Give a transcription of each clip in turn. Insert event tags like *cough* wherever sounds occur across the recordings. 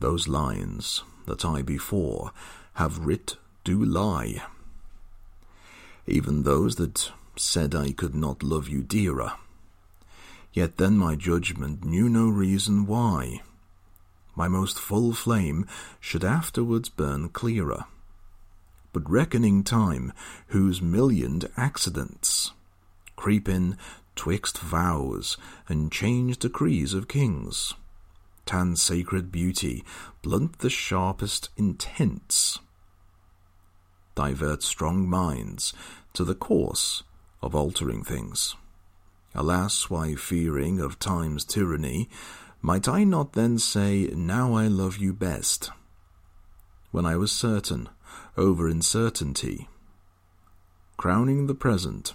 Those lines that I before have writ do lie, even those that said I could not love you dearer. Yet then my judgment knew no reason why my most full flame should afterwards burn clearer. But reckoning time, whose millioned accidents creep in twixt vows and change decrees of kings, tan sacred beauty, blunt the sharpest intents, divert strong minds to the course of altering things. Alas, why fearing of time's tyranny, might I not then say, Now I love you best, when I was certain over uncertainty, crowning the present,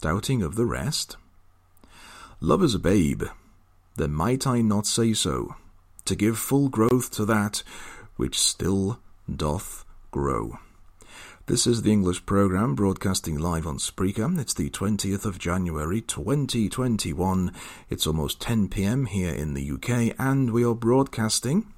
doubting of the rest? Love as a babe, then might I not say so, to give full growth to that which still doth grow. This is the English program broadcasting live on Spreaker. It's the 20th of January 2021. It's almost 10 pm here in the UK, and we are broadcasting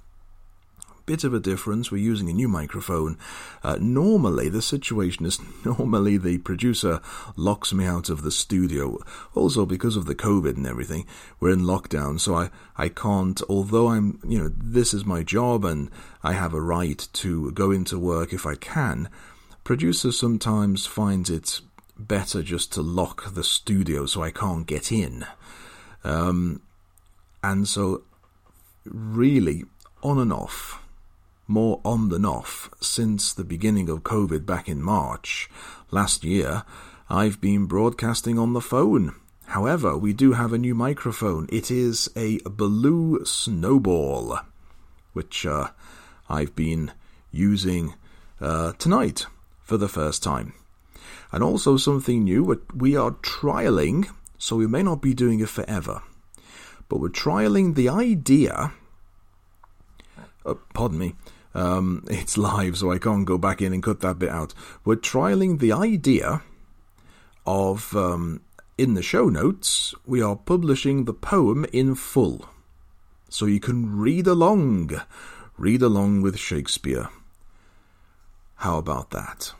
bit of a difference. We're using a new microphone. Uh, normally, the situation is *laughs* normally the producer locks me out of the studio. Also, because of the COVID and everything, we're in lockdown, so I, I can't, although I'm, you know, this is my job and I have a right to go into work if I can producer sometimes finds it better just to lock the studio so I can't get in. Um, and so, really, on and off, more on than off, since the beginning of COVID back in March last year, I've been broadcasting on the phone. However, we do have a new microphone. It is a Blue Snowball, which uh, I've been using uh, tonight for the first time. And also something new, we are trialing, so we may not be doing it forever, but we're trialing the idea. Oh, pardon me. Um, it's live, so I can't go back in and cut that bit out. We're trialing the idea of, um, in the show notes, we are publishing the poem in full. So you can read along. Read along with Shakespeare. How about that?